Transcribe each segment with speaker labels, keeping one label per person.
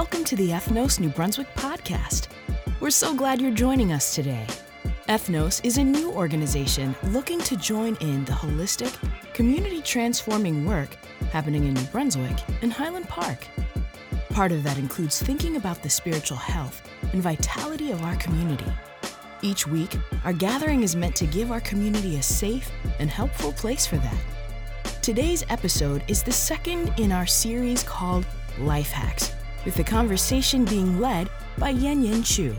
Speaker 1: welcome to the Ethnos New Brunswick podcast. We're so glad you're joining us today. Ethnos is a new organization looking to join in the holistic, community transforming work happening in New Brunswick and Highland Park. Part of that includes thinking about the spiritual health and vitality of our community. Each week, our gathering is meant to give our community a safe and helpful place for that. Today's episode is the second in our series called Life Hacks, with the conversation being led by Yen Yen Chu.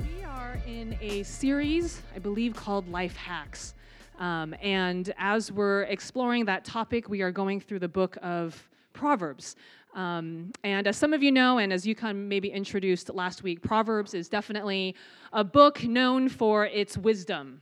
Speaker 2: We are in a series, I believe, called Life Hacks. Um, and as we're exploring that topic, we are going through the book of Proverbs. Um, and as some of you know, and as you kind maybe introduced last week, Proverbs is definitely a book known for its wisdom.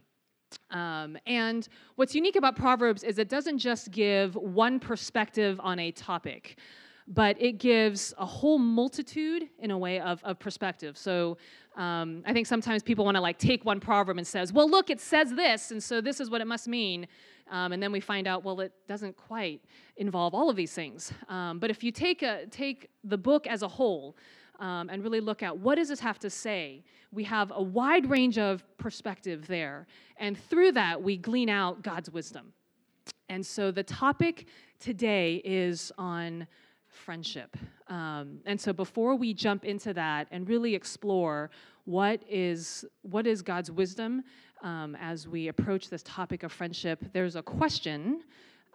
Speaker 2: Um, and what's unique about Proverbs is it doesn't just give one perspective on a topic, but it gives a whole multitude in a way of, of perspective. So um, I think sometimes people want to like take one proverb and says, well, look, it says this, and so this is what it must mean. Um, and then we find out, well, it doesn't quite involve all of these things. Um, but if you take, a, take the book as a whole, um, and really look at what does this have to say we have a wide range of perspective there and through that we glean out god's wisdom and so the topic today is on friendship um, and so before we jump into that and really explore what is what is god's wisdom um, as we approach this topic of friendship there's a question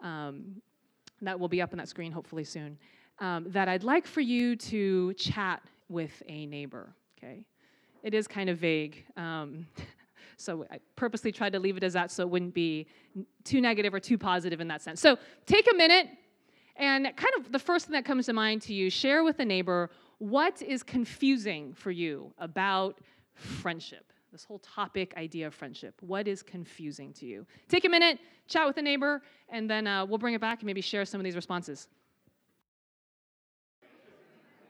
Speaker 2: um, that will be up on that screen hopefully soon um, that I'd like for you to chat with a neighbor, okay? It is kind of vague. Um, so I purposely tried to leave it as that so it wouldn't be too negative or too positive in that sense. So take a minute and kind of the first thing that comes to mind to you, share with a neighbor what is confusing for you about friendship this whole topic idea of friendship what is confusing to you take a minute chat with a neighbor and then uh, we'll bring it back and maybe share some of these responses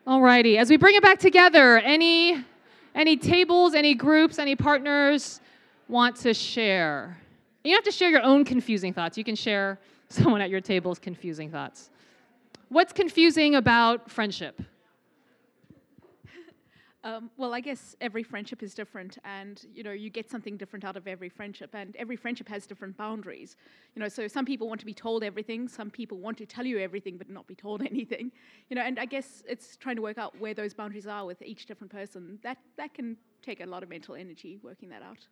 Speaker 2: Alrighty, as we bring it back together, any any tables, any groups, any partners want to share? You don't have to share your own confusing thoughts. You can share someone at your table's confusing thoughts. What's confusing about friendship?
Speaker 3: Um, well, I guess every friendship is different, and you know you get something different out of every friendship, and every friendship has different boundaries. You know, so some people want to be told everything, some people want to tell you everything but not be told anything. You know, and I guess it's trying to work out where those boundaries are with each different person. That that can take a lot of mental energy working that out.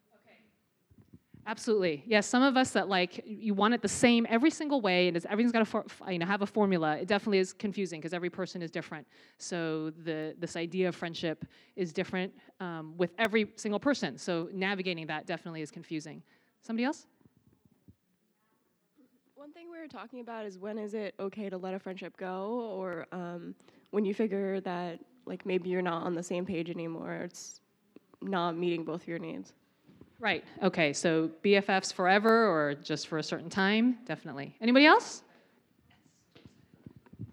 Speaker 2: Absolutely. Yes, some of us that like you want it the same every single way, and everything's got to for, you know have a formula. It definitely is confusing because every person is different. So the this idea of friendship is different um, with every single person. So navigating that definitely is confusing. Somebody else?
Speaker 4: One thing we were talking about is when is it okay to let a friendship go, or um, when you figure that like maybe you're not on the same page anymore. It's not meeting both your needs.
Speaker 2: Right. Okay. So BFFs forever or just for a certain time? Definitely. Anybody else?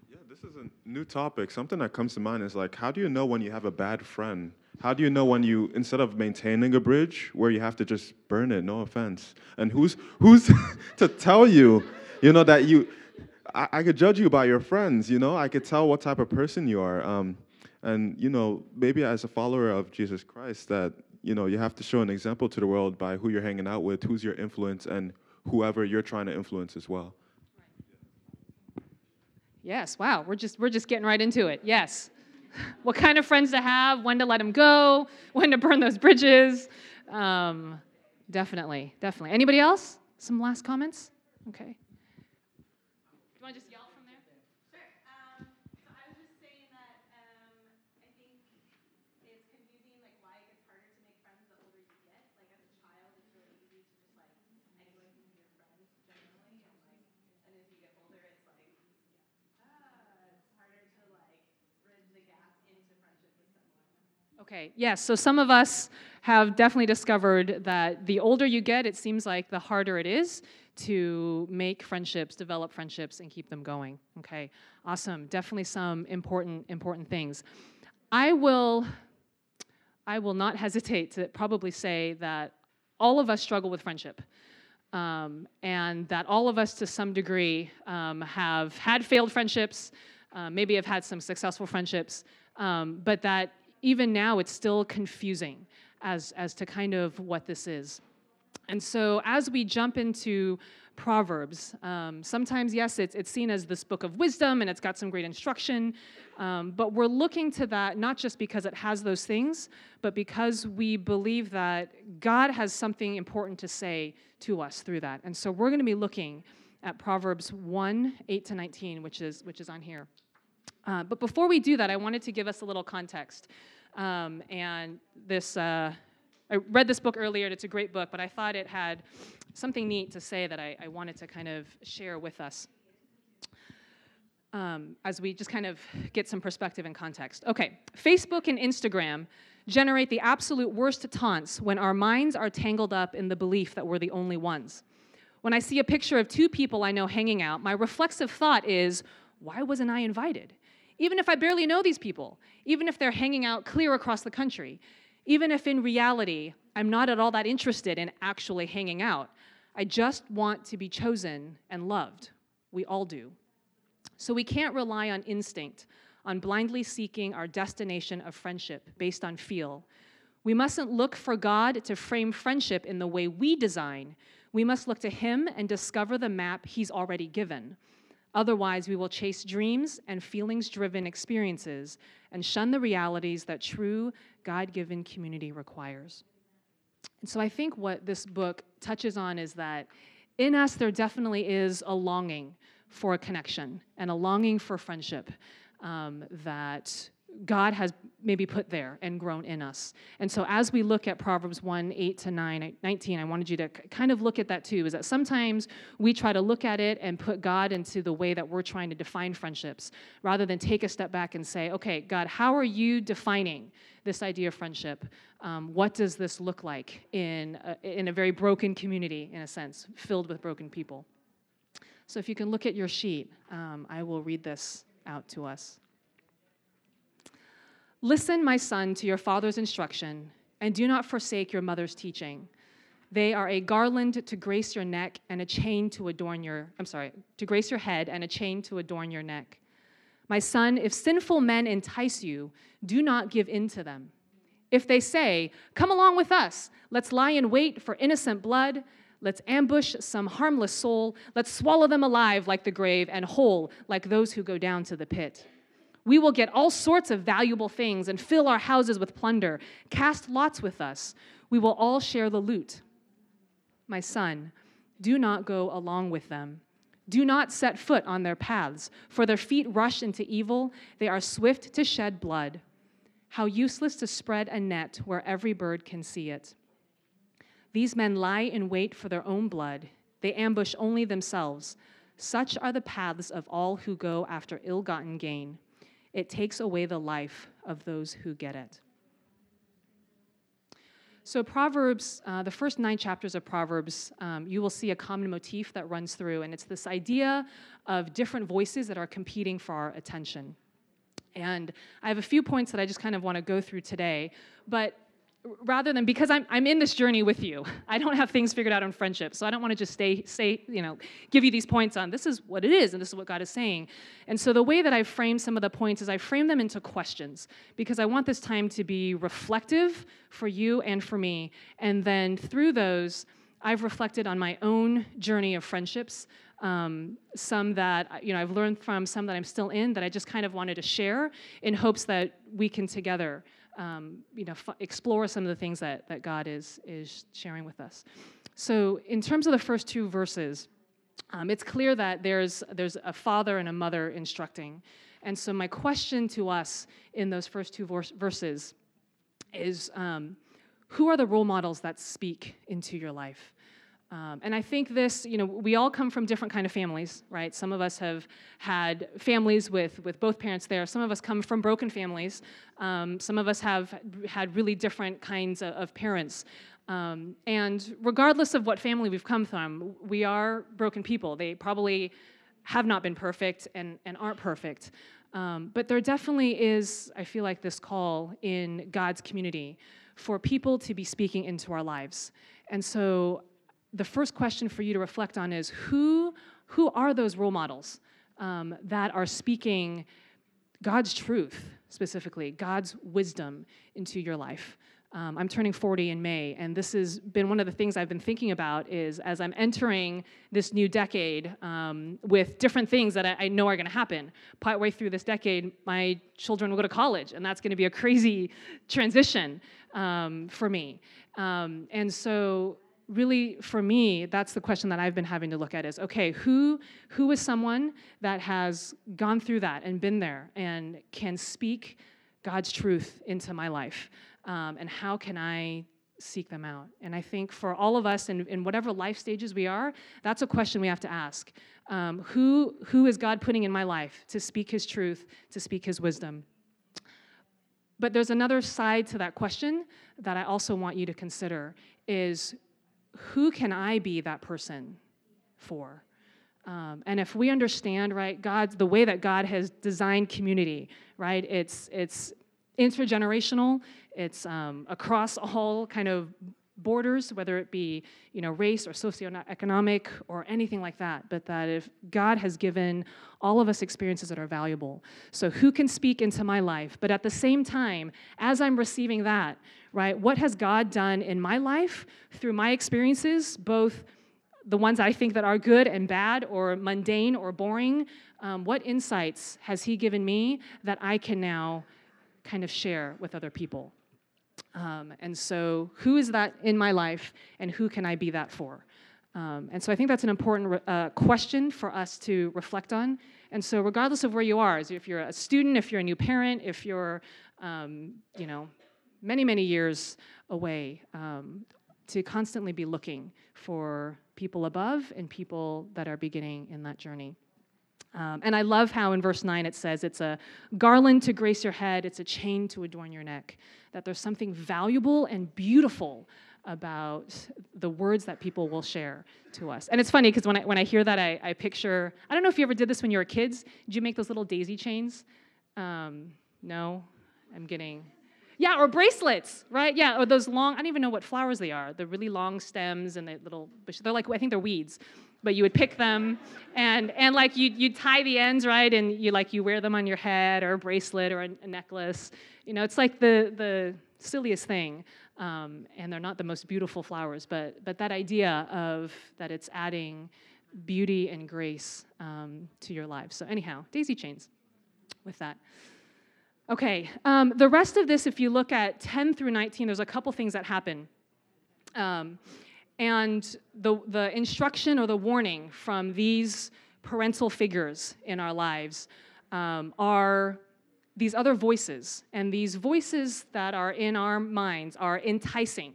Speaker 5: Yeah, this is a new topic. Something that comes to mind is like, how do you know when you have a bad friend? How do you know when you, instead of maintaining a bridge, where you have to just burn it? No offense. And who's who's to tell you, you know, that you? I, I, could judge you by your friends. You know, I could tell what type of person you are. Um, and you know, maybe as a follower of Jesus Christ, that you know, you have to show an example to the world by who you're hanging out with, who's your influence, and whoever you're trying to influence as well.
Speaker 2: Yes, wow, we're just we're just getting right into it. Yes. what kind of friends to have, when to let them go, when to burn those bridges. Um, definitely, definitely. Anybody else? Some last comments? Okay. Okay, yes. So some of us have definitely discovered that the older you get, it seems like the harder it is to make friendships, develop friendships, and keep them going. Okay, awesome. Definitely some important, important things. I will, I will not hesitate to probably say that all of us struggle with friendship. Um, and that all of us, to some degree, um, have had failed friendships, uh, maybe have had some successful friendships, um, but that even now it's still confusing as, as to kind of what this is. And so as we jump into Proverbs. Um, sometimes, yes, it's, it's seen as this book of wisdom and it's got some great instruction, um, but we're looking to that not just because it has those things, but because we believe that God has something important to say to us through that. And so we're going to be looking at Proverbs 1 8 to 19, which is, which is on here. Uh, but before we do that, I wanted to give us a little context. Um, and this, uh, I read this book earlier, and it's a great book, but I thought it had something neat to say that I, I wanted to kind of share with us um, as we just kind of get some perspective and context. Okay, Facebook and Instagram generate the absolute worst taunts when our minds are tangled up in the belief that we're the only ones. When I see a picture of two people I know hanging out, my reflexive thought is, why wasn't I invited? Even if I barely know these people, even if they're hanging out clear across the country, even if in reality I'm not at all that interested in actually hanging out. I just want to be chosen and loved. We all do. So we can't rely on instinct, on blindly seeking our destination of friendship based on feel. We mustn't look for God to frame friendship in the way we design. We must look to Him and discover the map He's already given. Otherwise, we will chase dreams and feelings driven experiences and shun the realities that true God given community requires. And so I think what this book touches on is that in us, there definitely is a longing for a connection and a longing for friendship um, that God has maybe put there and grown in us. And so as we look at Proverbs 1 8 to 9, 19, I wanted you to kind of look at that too. Is that sometimes we try to look at it and put God into the way that we're trying to define friendships rather than take a step back and say, okay, God, how are you defining this idea of friendship? Um, what does this look like in a, in a very broken community, in a sense, filled with broken people? So if you can look at your sheet, um, I will read this out to us. Listen, my son, to your father's instruction, and do not forsake your mother's teaching. They are a garland to grace your neck and a chain to adorn your, I'm sorry, to grace your head and a chain to adorn your neck. My son, if sinful men entice you, do not give in to them. If they say, Come along with us, let's lie in wait for innocent blood, let's ambush some harmless soul, let's swallow them alive like the grave and whole like those who go down to the pit. We will get all sorts of valuable things and fill our houses with plunder. Cast lots with us. We will all share the loot. My son, do not go along with them. Do not set foot on their paths, for their feet rush into evil. They are swift to shed blood. How useless to spread a net where every bird can see it. These men lie in wait for their own blood. They ambush only themselves. Such are the paths of all who go after ill gotten gain it takes away the life of those who get it. So, Proverbs, uh, the first nine chapters of Proverbs, um, you will see a common motif that runs through, and it's this idea of different voices that are competing for our attention. And I have a few points that I just kind of want to go through today, but rather than because I'm, I'm in this journey with you. I don't have things figured out on friendship so i don't want to just stay say you know give you these points on this is what it is and this is what god is saying. And so the way that i frame some of the points is i frame them into questions because i want this time to be reflective for you and for me. And then through those i've reflected on my own journey of friendships um, some that you know i've learned from some that i'm still in that i just kind of wanted to share in hopes that we can together um, you know, f- explore some of the things that, that God is, is sharing with us. So, in terms of the first two verses, um, it's clear that there's, there's a father and a mother instructing. And so, my question to us in those first two verse, verses is um, who are the role models that speak into your life? Um, and I think this, you know, we all come from different kind of families, right? Some of us have had families with, with both parents there. Some of us come from broken families. Um, some of us have had really different kinds of, of parents. Um, and regardless of what family we've come from, we are broken people. They probably have not been perfect and, and aren't perfect. Um, but there definitely is, I feel like, this call in God's community for people to be speaking into our lives. And so the first question for you to reflect on is who, who are those role models um, that are speaking God's truth, specifically, God's wisdom into your life. Um, I'm turning 40 in May, and this has been one of the things I've been thinking about. Is as I'm entering this new decade um, with different things that I, I know are going to happen. Partway through this decade, my children will go to college, and that's going to be a crazy transition um, for me. Um, and so, really, for me, that's the question that I've been having to look at: is okay, who who is someone that has gone through that and been there and can speak God's truth into my life? um, and how can I seek them out? And I think for all of us in, in whatever life stages we are, that's a question we have to ask. Um, who, who is God putting in my life to speak His truth, to speak His wisdom? But there's another side to that question that I also want you to consider is who can I be that person for? Um, and if we understand, right, God's the way that God has designed community, right? It's it's intergenerational. It's um, across all kind of borders, whether it be you know race or socioeconomic or anything like that. But that if God has given all of us experiences that are valuable, so who can speak into my life? But at the same time, as I'm receiving that, right, what has God done in my life through my experiences, both the ones I think that are good and bad, or mundane or boring? Um, what insights has He given me that I can now kind of share with other people. Um, and so, who is that in my life, and who can I be that for? Um, and so, I think that's an important uh, question for us to reflect on. And so, regardless of where you are, if you're a student, if you're a new parent, if you're, um, you know, many, many years away, um, to constantly be looking for people above and people that are beginning in that journey. Um, and I love how in verse 9 it says it's a garland to grace your head, it's a chain to adorn your neck. That there's something valuable and beautiful about the words that people will share to us. And it's funny because when I, when I hear that, I, I, picture I don't know if you ever did this when you were kids. Did you make those little daisy chains? Um, no? I'm getting. Yeah, or bracelets, right? Yeah, or those long, I don't even know what flowers they are. The really long stems and the little, they're like, I think they're weeds but you would pick them. And and like you you tie the ends right? And you like you wear them on your head or a bracelet or a, a necklace. You know it's like the the silliest thing. Um, and they're not the most beautiful flowers but but that idea of that it's adding beauty and grace um, to your life. So anyhow daisy chains with that. Okay um, the rest of this if you look at 10 through 19 there's a couple things that happen. Um, and the, the instruction or the warning from these parental figures in our lives um, are these other voices. And these voices that are in our minds are enticing,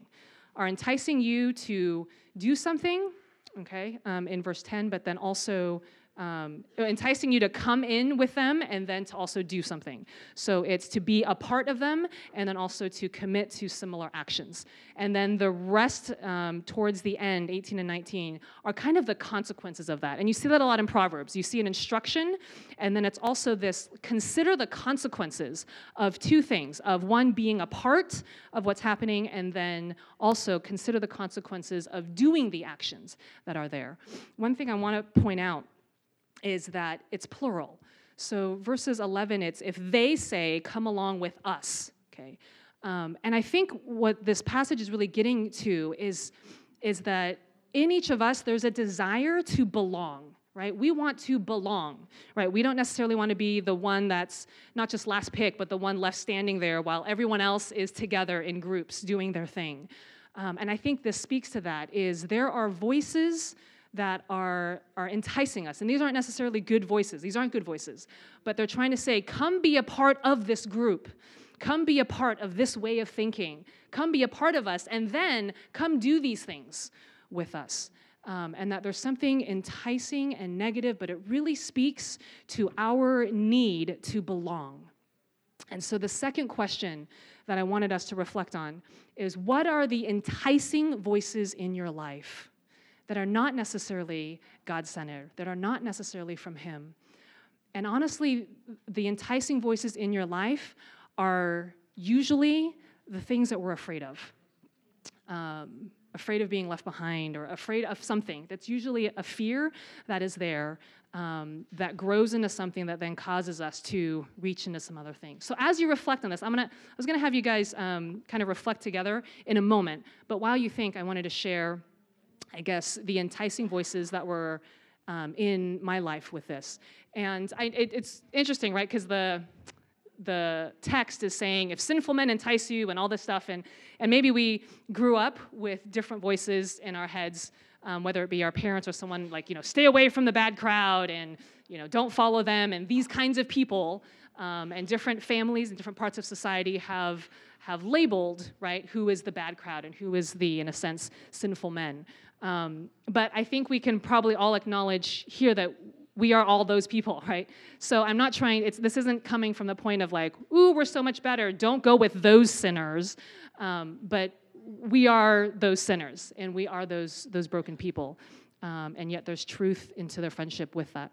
Speaker 2: are enticing you to do something, okay, um, in verse 10, but then also um, enticing you to come in with them and then to also do something. So it's to be a part of them and then also to commit to similar actions. And then the rest um, towards the end, 18 and 19, are kind of the consequences of that. And you see that a lot in Proverbs. You see an instruction, and then it's also this consider the consequences of two things of one being a part of what's happening, and then also consider the consequences of doing the actions that are there. One thing I want to point out is that it's plural. So verses 11, it's if they say, come along with us, okay? Um, and I think what this passage is really getting to is, is that in each of us, there's a desire to belong, right? We want to belong, right? We don't necessarily want to be the one that's not just last pick, but the one left standing there while everyone else is together in groups doing their thing. Um, and I think this speaks to that is there are voices that are, are enticing us. And these aren't necessarily good voices, these aren't good voices, but they're trying to say, come be a part of this group. Come be a part of this way of thinking. Come be a part of us, and then come do these things with us. Um, and that there's something enticing and negative, but it really speaks to our need to belong. And so, the second question that I wanted us to reflect on is what are the enticing voices in your life? That are not necessarily God centered, that are not necessarily from Him. And honestly, the enticing voices in your life are usually the things that we're afraid of. Um, afraid of being left behind or afraid of something. That's usually a fear that is there um, that grows into something that then causes us to reach into some other things. So as you reflect on this, I'm gonna, I was gonna have you guys um, kind of reflect together in a moment. But while you think, I wanted to share, I guess, the enticing voices that were um, in my life with this. And I, it, it's interesting, right? Because the the text is saying if sinful men entice you and all this stuff and and maybe we grew up with different voices in our heads um, whether it be our parents or someone like, you know, stay away from the bad crowd and, you know, don't follow them. And these kinds of people um, and different families and different parts of society have, have labeled, right, who is the bad crowd and who is the, in a sense, sinful men. Um, but I think we can probably all acknowledge here that we are all those people, right? So I'm not trying, it's, this isn't coming from the point of like, ooh, we're so much better. Don't go with those sinners. Um, but we are those sinners and we are those, those broken people. Um, and yet there's truth into their friendship with that.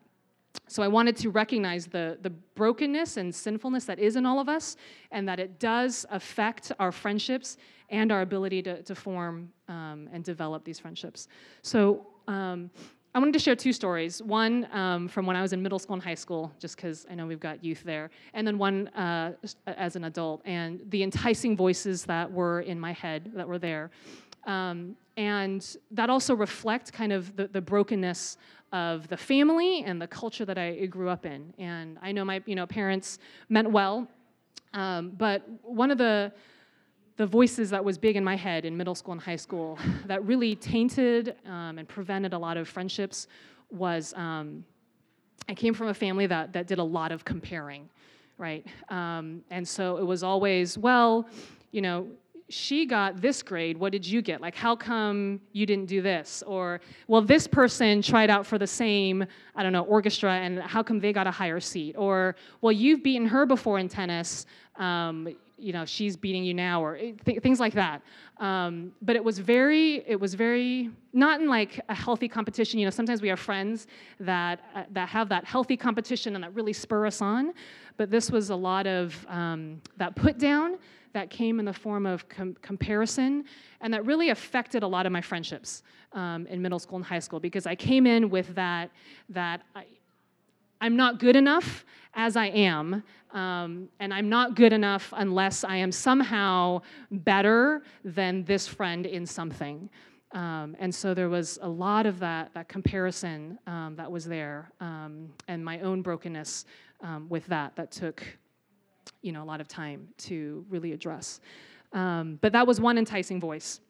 Speaker 2: So I wanted to recognize the, the brokenness and sinfulness that is in all of us, and that it does affect our friendships and our ability to, to form um, and develop these friendships. So um, I wanted to share two stories. One um, from when I was in middle school and high school, just because I know we've got youth there, and then one uh, as an adult, and the enticing voices that were in my head that were there. Um, and that also reflect kind of the, the brokenness of the family and the culture that I grew up in. And I know my you know parents meant well, um, but one of the the voices that was big in my head in middle school and high school that really tainted um, and prevented a lot of friendships was um, I came from a family that, that did a lot of comparing, right? Um, and so it was always, well, you know, she got this grade, what did you get? Like, how come you didn't do this? Or, well, this person tried out for the same, I don't know, orchestra, and how come they got a higher seat? Or, well, you've beaten her before in tennis, um, you know she's beating you now or eh, th- things like that um, but it was very it was very not in like a healthy competition you know sometimes we have friends that uh, that have that healthy competition and that really spur us on but this was a lot of um, that put down that came in the form of com- comparison and that really affected a lot of my friendships um, in middle school and high school because i came in with that that I, i'm not good enough as I am, um, and I'm not good enough unless I am somehow better than this friend in something. Um, and so there was a lot of that, that comparison um, that was there, um, and my own brokenness um, with that that took, you know, a lot of time to really address. Um, but that was one enticing voice.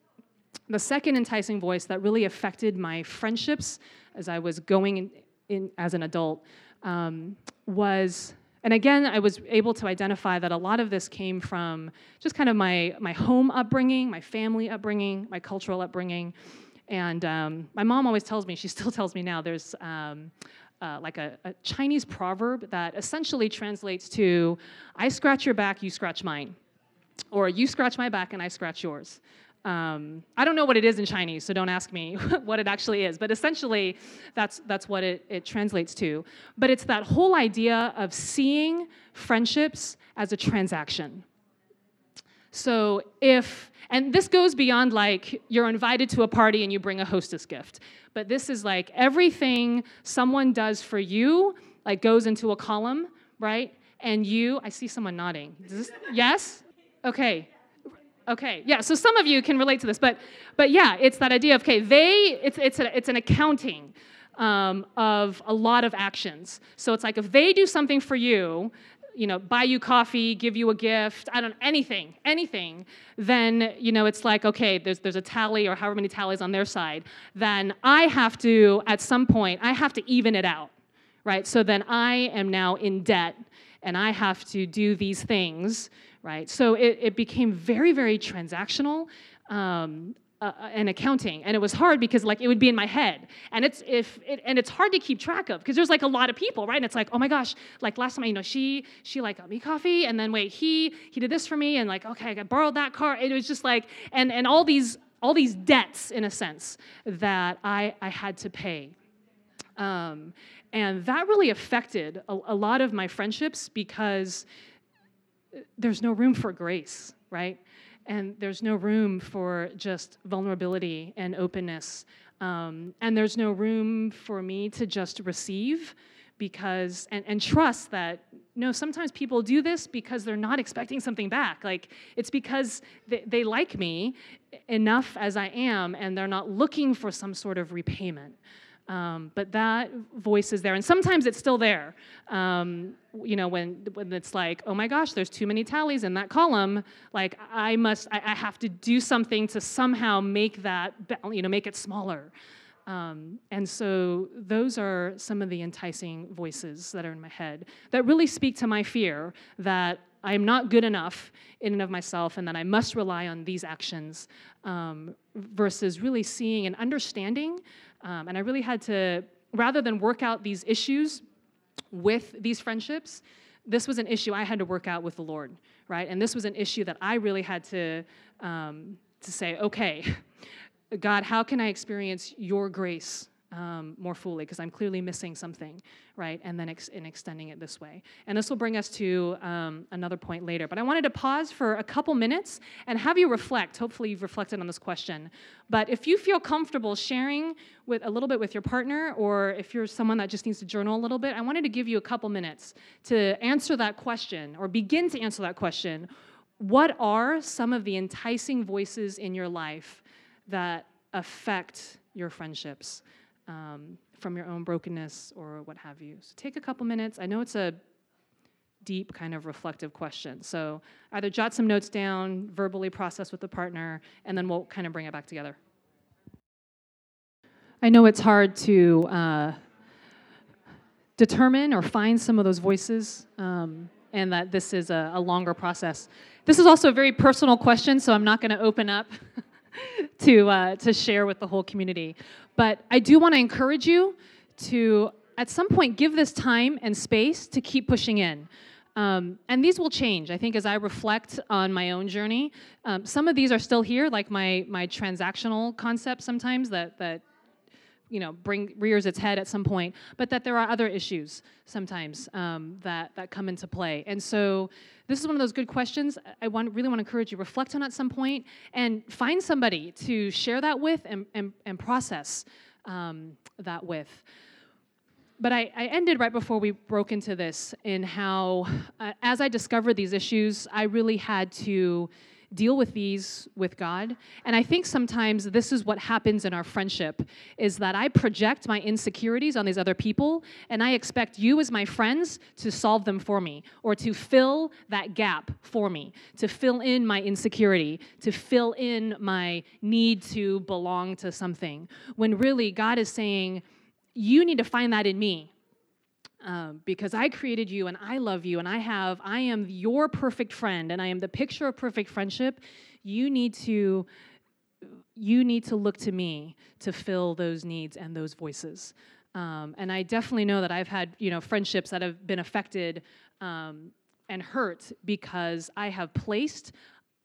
Speaker 2: The second enticing voice that really affected my friendships as I was going in, in as an adult um, was and again i was able to identify that a lot of this came from just kind of my, my home upbringing my family upbringing my cultural upbringing and um, my mom always tells me she still tells me now there's um, uh, like a, a chinese proverb that essentially translates to i scratch your back you scratch mine or you scratch my back and i scratch yours um, I don't know what it is in Chinese, so don't ask me what it actually is. But essentially, that's, that's what it, it translates to. But it's that whole idea of seeing friendships as a transaction. So if, and this goes beyond like you're invited to a party and you bring a hostess gift, but this is like everything someone does for you, like goes into a column, right? And you, I see someone nodding. This, yes? Okay, Okay, yeah. So some of you can relate to this, but but yeah, it's that idea of okay, they it's it's a, it's an accounting um, of a lot of actions. So it's like if they do something for you, you know, buy you coffee, give you a gift, I don't anything, anything, then you know it's like okay, there's there's a tally or however many tallies on their side. Then I have to at some point I have to even it out, right? So then I am now in debt and I have to do these things right? So it, it became very, very transactional. Um, uh, uh, and accounting. And it was hard because like it would be in my head. And it's if it, and it's hard to keep track of because there's like a lot of people right? And it's like oh my gosh like last time you know she she like got me coffee and then wait he he did this for me and like okay i got borrowed that car. It was just like and and all these all these debts in a sense that i i had to pay. Um, and that really affected a, a lot of my friendships because there's no room for grace, right? And there's no room for just vulnerability and openness. Um, and there's no room for me to just receive because and, and trust that no sometimes people do this because they're not expecting something back like it's because they, they like me enough as i am and they're not looking for some sort of repayment um, but that voice is there, and sometimes it's still there. Um, you know, when when it's like, oh my gosh, there's too many tallies in that column. Like I must, I, I have to do something to somehow make that, you know, make it smaller. Um, and so those are some of the enticing voices that are in my head that really speak to my fear that I am not good enough in and of myself and that I must rely on these actions um, versus really seeing and understanding um, and I really had to, rather than work out these issues with these friendships, this was an issue I had to work out with the Lord, right? And this was an issue that I really had to, um, to say, okay, God, how can I experience your grace um, more fully because I'm clearly missing something, right? And then ex- in extending it this way. And this will bring us to um, another point later. But I wanted to pause for a couple minutes and have you reflect. Hopefully, you've reflected on this question. But if you feel comfortable sharing with a little bit with your partner, or if you're someone that just needs to journal a little bit, I wanted to give you a couple minutes to answer that question or begin to answer that question. What are some of the enticing voices in your life that affect your friendships? Um, from your own brokenness or what have you. So take a couple minutes. I know it's a deep kind of reflective question. So either jot some notes down, verbally process with the partner, and then we'll kind of bring it back together. I know it's hard to uh, determine or find some of those voices, um, and that this is a, a longer process. This is also a very personal question, so I'm not going to open up to, uh, to share with the whole community. But I do want to encourage you to, at some point, give this time and space to keep pushing in. Um, and these will change, I think, as I reflect on my own journey. Um, some of these are still here, like my, my transactional concept sometimes that, that you know bring rears its head at some point but that there are other issues sometimes um, that that come into play. And so this is one of those good questions. I want really want to encourage you reflect on at some point and find somebody to share that with and, and, and process um, that with. But I, I, ended right before we broke into this in how uh, as i discovered these issues i really had to deal with these with God. And I think sometimes this is what happens in our friendship is that I project my insecurities on these other people and I expect you as my friends to solve them for me or to fill that gap for me, to fill in my insecurity, to fill in my need to belong to something. When really God is saying, you need to find that in me um, because I created you and I love you and I have, I am your perfect friend and I am the picture of perfect friendship. You need to, you need to look to me to fill those needs and those voices. Um, and I definitely know that I've had, you know, friendships that have been affected um, and hurt because I have placed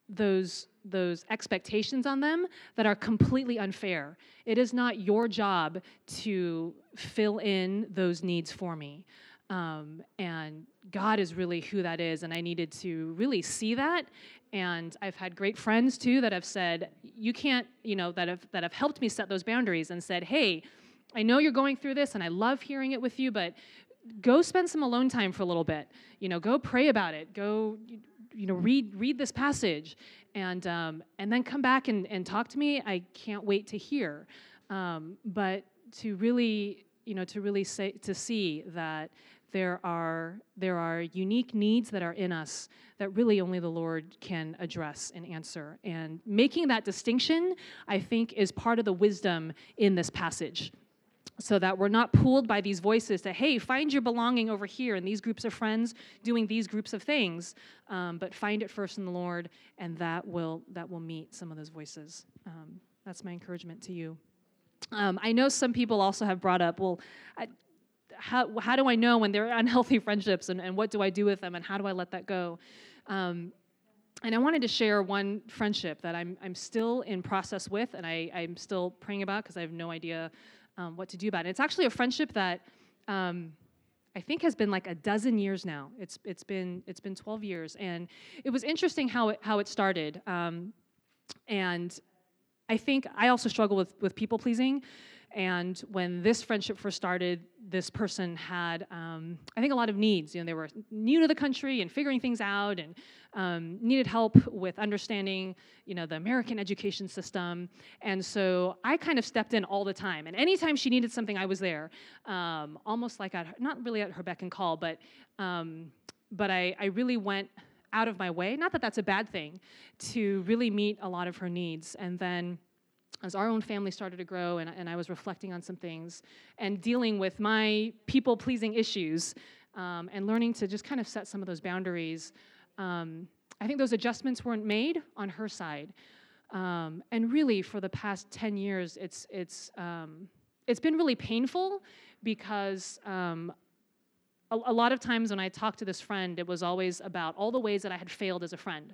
Speaker 2: those those expectations on them that are completely unfair. It is not your job to fill in those needs for me. Um, and God is really who that is. And I needed to really see that. And I've had great friends too that have said, you can't, you know, that have, that have helped me set those boundaries and said, hey, I know you're going through this and I love hearing it with you, but go spend some alone time for a little bit. You know, go pray about it. Go, you know, read read this passage and um, and then come back and, and talk to me. I can't wait to hear. Um, but to really, you know, to really say to see that there are there are unique needs that are in us that really only the Lord can address and answer. And making that distinction, I think, is part of the wisdom in this passage so that we're not pulled by these voices to hey find your belonging over here in these groups of friends doing these groups of things um, but find it first in the lord and that will that will meet some of those voices. Um, that's my encouragement to you. Um, i know some people also have brought up well I, how, how do i know when they're unhealthy friendships and, and what do i do with them and how do i let that go? Um, and I wanted to share one friendship that I'm, I'm still in process with and I, I'm still praying about because I have no idea um, what to do about it. It's actually a friendship that um, I think has been like a dozen years now. It's it's been it's been 12 years, and it was interesting how it how it started. Um, and I think I also struggle with with people pleasing. And when this friendship first started, this person had, um, I think, a lot of needs. You know, they were new to the country and figuring things out, and um, needed help with understanding, you know, the American education system. And so I kind of stepped in all the time. And anytime she needed something, I was there, um, almost like at her, not really at her beck and call, but um, but I, I really went out of my way. Not that that's a bad thing, to really meet a lot of her needs. And then as our own family started to grow and, and I was reflecting on some things and dealing with my people pleasing issues um, and learning to just kind of set some of those boundaries, um, I think those adjustments weren't made on her side. Um, and really, for the past 10 years, it's, it's, um, it's been really painful because um, a, a lot of times when I talked to this friend, it was always about all the ways that I had failed as a friend.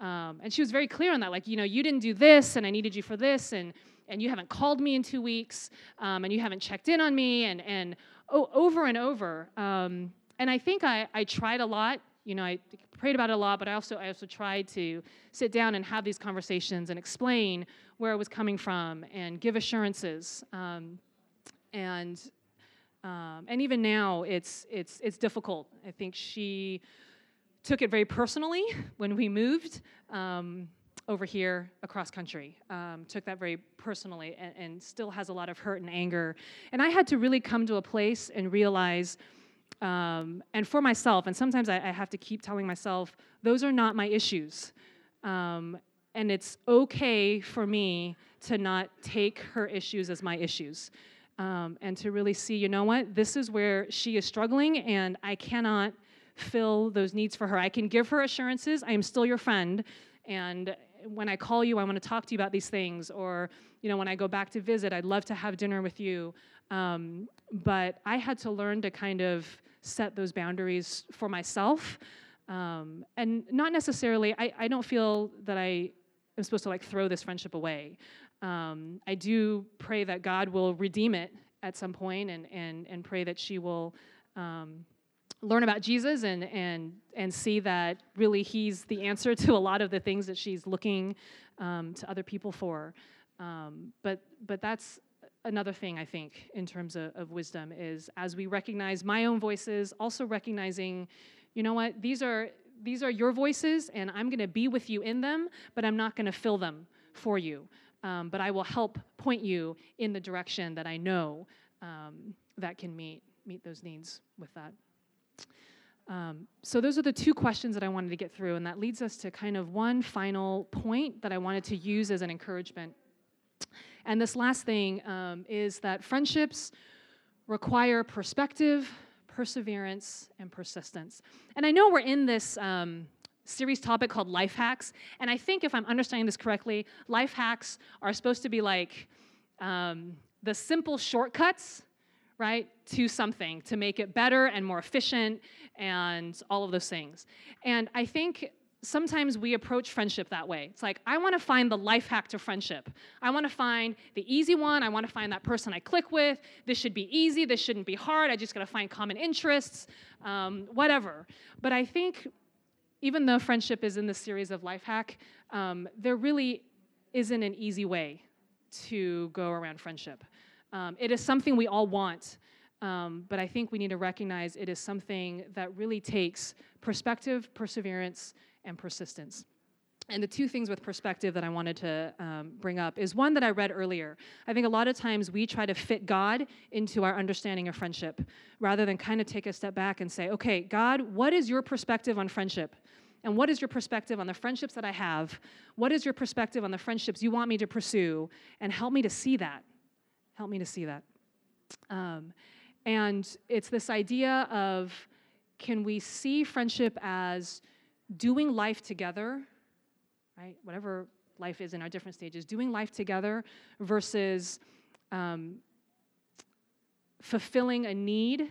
Speaker 2: Um, and she was very clear on that, like, you know, you didn't do this, and I needed you for this, and and you haven't called me in two weeks, um, and you haven't checked in on me, and and oh, over and over. Um, and I think I, I tried a lot. You know, I prayed about it a lot, but I also I also tried to sit down and have these conversations and explain where I was coming from and give assurances. Um, and um, and even now, it's it's it's difficult. I think she took it very personally when we moved um, over here across country. Um, took that very personally and, and, still has a lot of hurt and anger. And I had to really come to a place and realize, um, and for myself, and sometimes I, I, have to keep telling myself, those are not my issues. Um, and it's okay for me to not take her issues as my issues. Um, and to really see, you know what, this is where she is struggling, and I cannot fill those needs for her. I can give her assurances, I am still your friend, and when I call you, I want to talk to you about these things, or you know, when I go back to visit, I'd love to have dinner with you. Um, but I had to learn to kind of set those boundaries for myself, um, and not necessarily. I, I don't feel that I am supposed to like throw this friendship away. Um, I do pray that God will redeem it at some point, and and and pray that she will. Um, learn about Jesus and and and see that really he's the answer to a lot of the things that she's looking um, to other people for. Um, but but that's another thing I think in terms of, of wisdom is as we recognize my own voices, also recognizing, you know what, these are these are your voices, and I'm going to be with you in them, but I'm not going to fill them for you. Um, but I will help point you in the direction that I know um, that can meet meet those needs with that. Um, so those are the two questions that I wanted to get through, and that leads us to kind of one final point that I wanted to use as an encouragement. And this last thing um, is that friendships require perspective, perseverance, and persistence. And I know we're in this um, series topic called life hacks, and I think if I'm understanding this correctly, life hacks are supposed to be like um, the simple shortcuts right, to something to make it better and more efficient and all of those things. And I think sometimes we approach friendship that way. It's like, I want to find the life hack to friendship. I want to find the easy one. I want to find that person I click with. This should be easy. This shouldn't be hard. I just got to find common interests, um, whatever. But I think even though friendship is in this series of life hack, um, there really isn't an easy way to go around friendship. Um, it is something we all want, um, but I think we need to recognize it is something that really takes perspective, perseverance, and persistence. And the two things with perspective that I wanted to um, bring up is one that I read earlier. I think a lot of times we try to fit God into our understanding of friendship rather than kind of take a step back and say, okay, God, what is your perspective on friendship? And what is your perspective on the friendships that I have? What is your perspective on the friendships you want me to pursue? And help me to see that. Help me to see that. Um, and it's this idea of can we see friendship as doing life together, right? Whatever life is in our different stages, doing life together versus um, fulfilling a need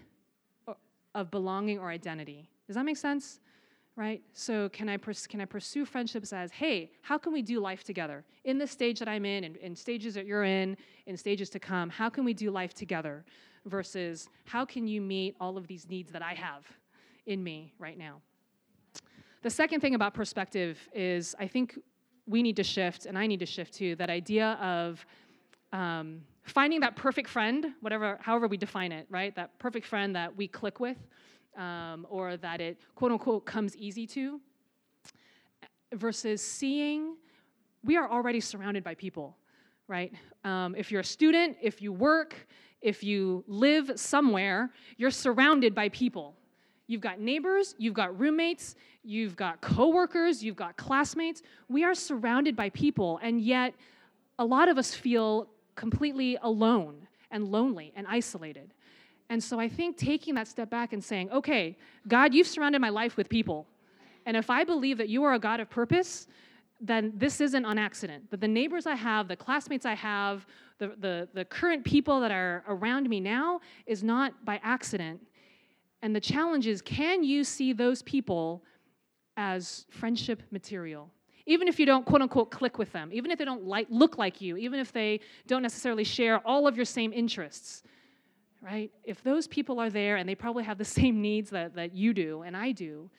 Speaker 2: of belonging or identity. Does that make sense? Right? So can I pers- can I pursue friendships as, hey, how can we do life together in the stage that I'm in, and in stages that you're in, in stages to come? How can we do life together? Versus how can you meet all of these needs that I have in me right now? The second thing about perspective is I think we need to shift, and I need to shift too, that idea of um, finding that perfect friend, whatever, however we define it, right? That perfect friend that we click with, um, or that it quote unquote comes easy to, versus seeing we are already surrounded by people, right? Um, if you're a student, if you work, if you live somewhere, you're surrounded by people. You've got neighbors, you've got roommates, you've got coworkers, you've got classmates. We are surrounded by people, and yet a lot of us feel completely alone and lonely and isolated. And so I think taking that step back and saying, okay, God, you've surrounded my life with people. And if I believe that you are a God of purpose, then this isn't on accident. That the neighbors I have, the classmates I have, the, the, the current people that are around me now is not by accident. And the challenge is can you see those people as friendship material? Even if you don't quote unquote click with them, even if they don't like, look like you, even if they don't necessarily share all of your same interests, right? If those people are there and they probably have the same needs that, that you do and I do,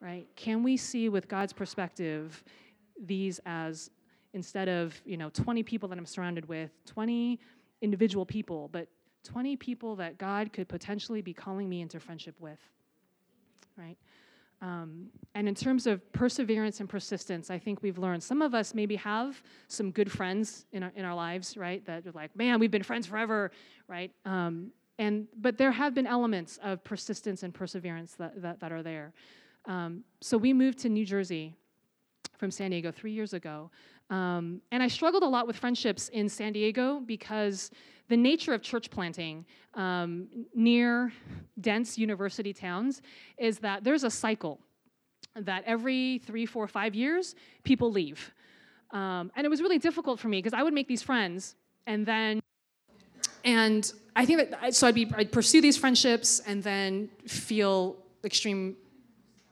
Speaker 2: right? Can we see with God's perspective these as instead of, you know, 20 people that I'm surrounded with, 20 individual people, but 20 people that God could potentially be calling me into friendship with, right? Um, and in terms of perseverance and persistence, I think we've learned some of us maybe have some good friends in our, in our lives, right? That are like, man, we've been friends forever, right? Um, and but there have been elements of persistence and perseverance that, that, that are there. Um, so we moved to New Jersey from San Diego three years ago. Um, and I struggled a lot with friendships in San Diego because the nature of church planting um, near dense university towns is that there's a cycle that every three, four, five years, people leave. Um, and it was really difficult for me because I would make these friends and then, and I think that, so I'd, be, I'd pursue these friendships and then feel extreme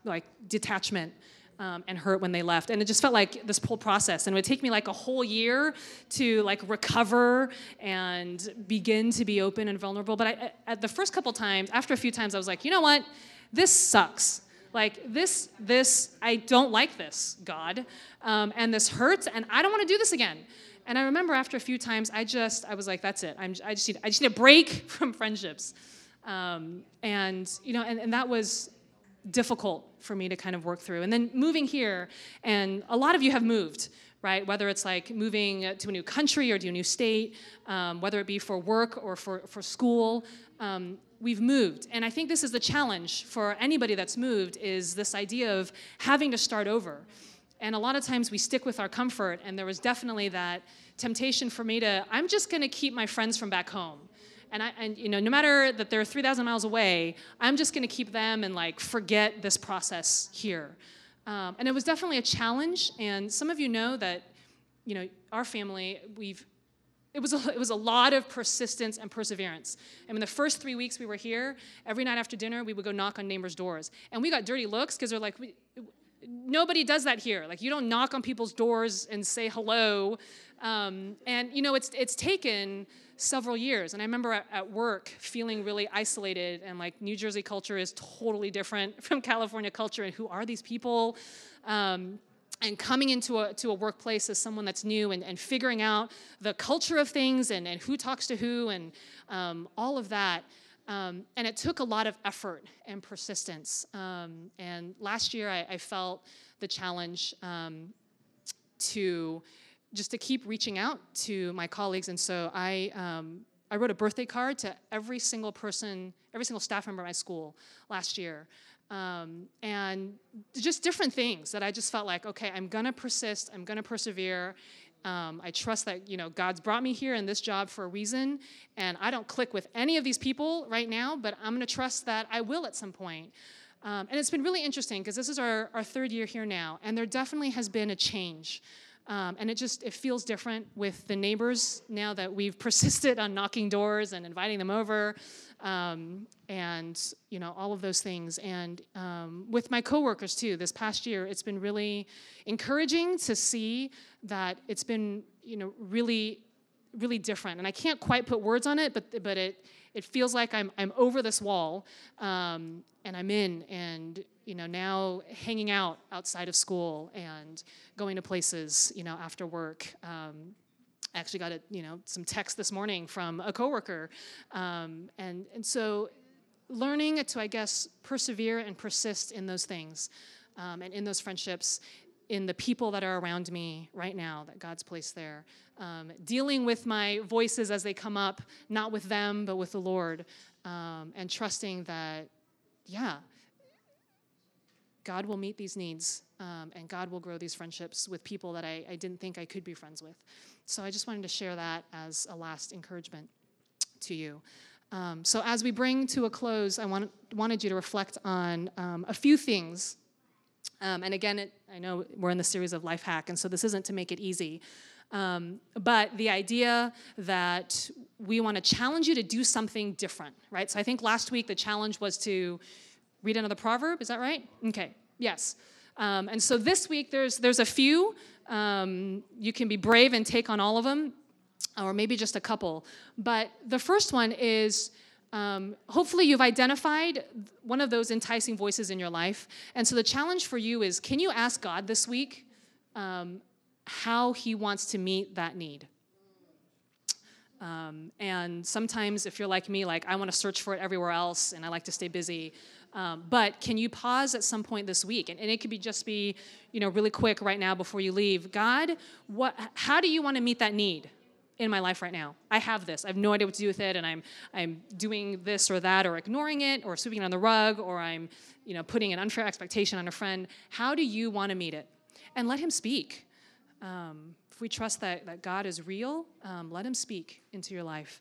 Speaker 2: like detachment um, and hurt when they left. And it just felt like this whole process. And it would take me like a whole year to like recover and begin to be open and vulnerable. But I, at the first couple times, after a few times, I was like, you know what? This sucks. Like this, this, I don't like this, God. Um, and this hurts, and I don't want to do this again. And I remember after a few times, I just, I was like, that's it. I'm, I, just need, I just need a break from friendships. Um, and, you know, and, and that was difficult for me to kind of work through. And then moving here, and a lot of you have moved, right? Whether it's like moving to a new country or to a new state, um, whether it be for work or for, for school, um, we've moved. And I think this is the challenge for anybody that's moved is this idea of having to start over. And a lot of times we stick with our comfort, and there was definitely that temptation for me to, I'm just gonna keep my friends from back home and I and you know no matter that they're 3,000 miles away, I'm just to keep them and like forget this process here. Um, and it was definitely a challenge. And some of you know that you know our family we've it was, a, it was a lot of persistence and perseverance. I mean, the first three weeks we were here, every night after dinner, we would go knock on neighbors' doors. And we got dirty looks because they're like, nobody does that here. Like, you don't knock on people's doors and say hello. Um, and, you know, it's, it's taken several years. And I remember at, at, work feeling really isolated and like New Jersey culture is totally different from California culture. And who are these people? Um, and coming into a, to a workplace as someone that's new and, and figuring out the culture of things and, and who talks to who and um, all of that. Um, and it took a lot of effort and persistence. Um, and last year I, I, felt the challenge um, to just to keep reaching out to my colleagues. And so I, um, I wrote a birthday card to every single person, every single staff member at my school last year. Um, and just different things that I just felt like, okay, I'm gonna persist, I'm gonna persevere. Um, I trust that you know God's brought me here in this job for a reason, and I don't click with any of these people right now, but I'm gonna trust that I will at some point. Um, and it's been really interesting because this is our, our third year here now, and there definitely has been a change Um, and it just it feels different with the neighbors now that we've persisted on knocking doors and inviting them over um, and you know all of those things. And um, with my coworkers too this past year it's been really encouraging to see that it's been you know really really different. And i can't quite put words on it but but it it feels like i'm i'm over this wall um, and i'm in and you know now hanging out outside of school and going to places you know after work. Um, I actually got a, you know some text this morning from a coworker, um, and and so learning to I guess persevere and persist in those things, um, and in those friendships, in the people that are around me right now that God's placed there, um, dealing with my voices as they come up, not with them but with the Lord, um, and trusting that, yeah. God will meet these needs um, and God will grow these friendships with people that I, I didn't think I could be friends with. So I just wanted to share that as a last encouragement to you. Um, so as we bring to a close, I want, wanted you to reflect on um, a few things. Um, and again, it, I know we're in the series of Life Hack, and so this isn't to make it easy. Um, but the idea that we want to challenge you to do something different, right? So I think last week the challenge was to read another proverb. Is that right? Okay. Yes. Um, and so this week there's there's a few. Um, you can be brave and take on all of them, or maybe just a couple. But the first one is um, hopefully you've identified one of those enticing voices in your life. And so the challenge for you is can you ask God this week um, how He wants to meet that need? Um, and sometimes, if you're like me, like I want to search for it everywhere else, and I like to stay busy. Um, but can you pause at some point this week? And, and, it could be just be, you know, really quick right now before you leave. God, what? How do you want to meet that need in my life right now? I have this. I have no idea what to do with it, and I'm I'm doing this or that, or ignoring it, or sweeping it on the rug, or I'm, you know, putting an unfair expectation on a friend. How do you want to meet it? And let Him speak. Um, if we trust that, that God is real, um, let Him speak into your life.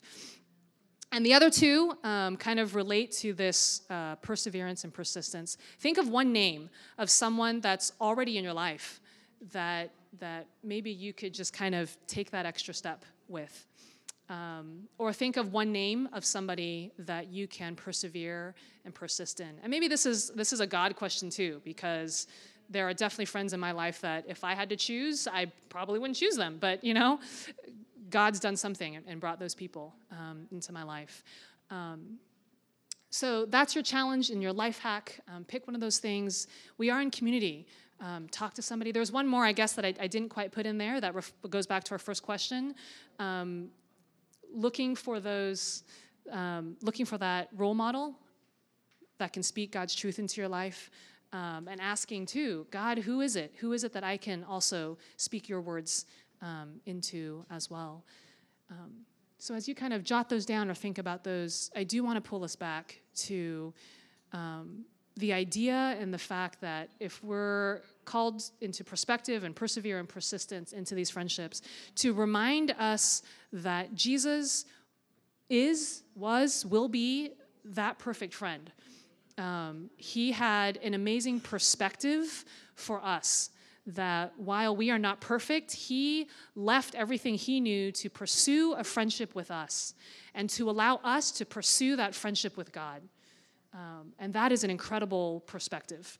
Speaker 2: And the other two um, kind of relate to this uh, perseverance and persistence. Think of one name of someone that's already in your life that, that maybe you could just kind of take that extra step with. Um, or think of one name of somebody that you can persevere and persist in. And maybe this is this is a God question too, because there are definitely friends in my life that if I had to choose, I probably wouldn't choose them. But you know, God's done something and brought those people um, into my life. Um, so that's your challenge in your life hack. Um, pick one of those things. We are in community. Um, talk to somebody. There's one more, I guess, that I, I didn't quite put in there that ref- goes back to our first question. Um, looking for those, um, looking for that role model that can speak God's truth into your life. Um, and asking too, God, who is it? Who is it that I can also speak your words um, into as well. Um, so, as you kind of jot those down or think about those, I do want to pull us back to um, the idea and the fact that if we're called into perspective and persevere and persistence into these friendships, to remind us that Jesus is, was, will be that perfect friend. Um, he had an amazing perspective for us that while we are not perfect, he left everything he knew to pursue a friendship with us and to allow us to pursue that friendship with God. Um, and that is an incredible perspective.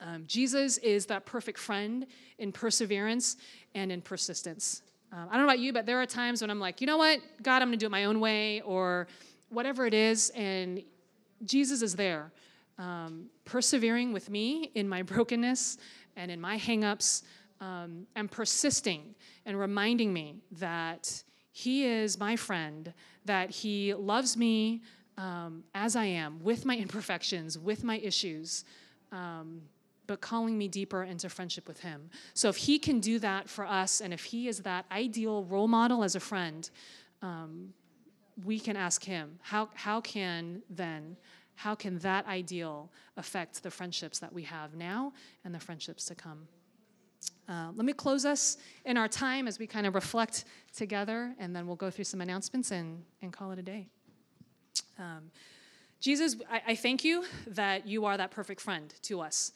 Speaker 2: Um, Jesus is that perfect friend in perseverance and in persistence. Um, I don't know about you, but there are times when I'm like, you know what, God, I'm going to do it my own way, or whatever it is, and Jesus is there, um, persevering with me in my brokenness and in my hangups um, and persisting and reminding me that He is my friend, that He loves me um, as I am, with my imperfections, with my issues. Um, but calling me deeper into friendship with him. So if he can do that for us, and if he is that ideal role model as a friend, um, we can ask him, how, how can then how can that ideal affect the friendships that we have now and the friendships to come? Uh, let me close us in our time as we kind of reflect together, and then we'll go through some announcements and, and call it a day. Um, Jesus, I, I, thank you that you are that perfect friend to us.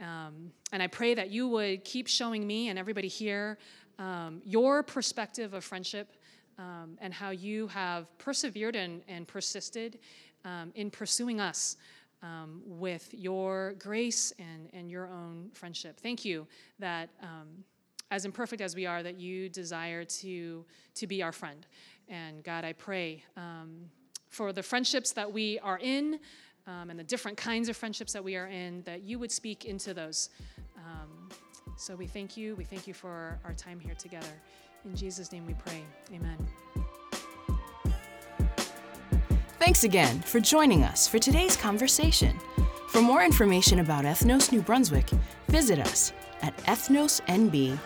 Speaker 2: Um, and I pray that you would keep showing me and everybody here um, your perspective of friendship um, and how you have persevered and, and persisted um, in pursuing us um, with your grace and, and your own friendship. Thank you that, as imperfect as we are, that you desire to, to be our friend. And God, I pray um, for the friendships that we are in um, and the different kinds of friendships that we are in, that you would speak into those. Um, so we thank you. We thank you for our time here together. In Jesus' name we pray. Amen.
Speaker 1: Thanks again for joining us for today's conversation. For more information about Ethnos New Brunswick, visit us at ethnosnb.com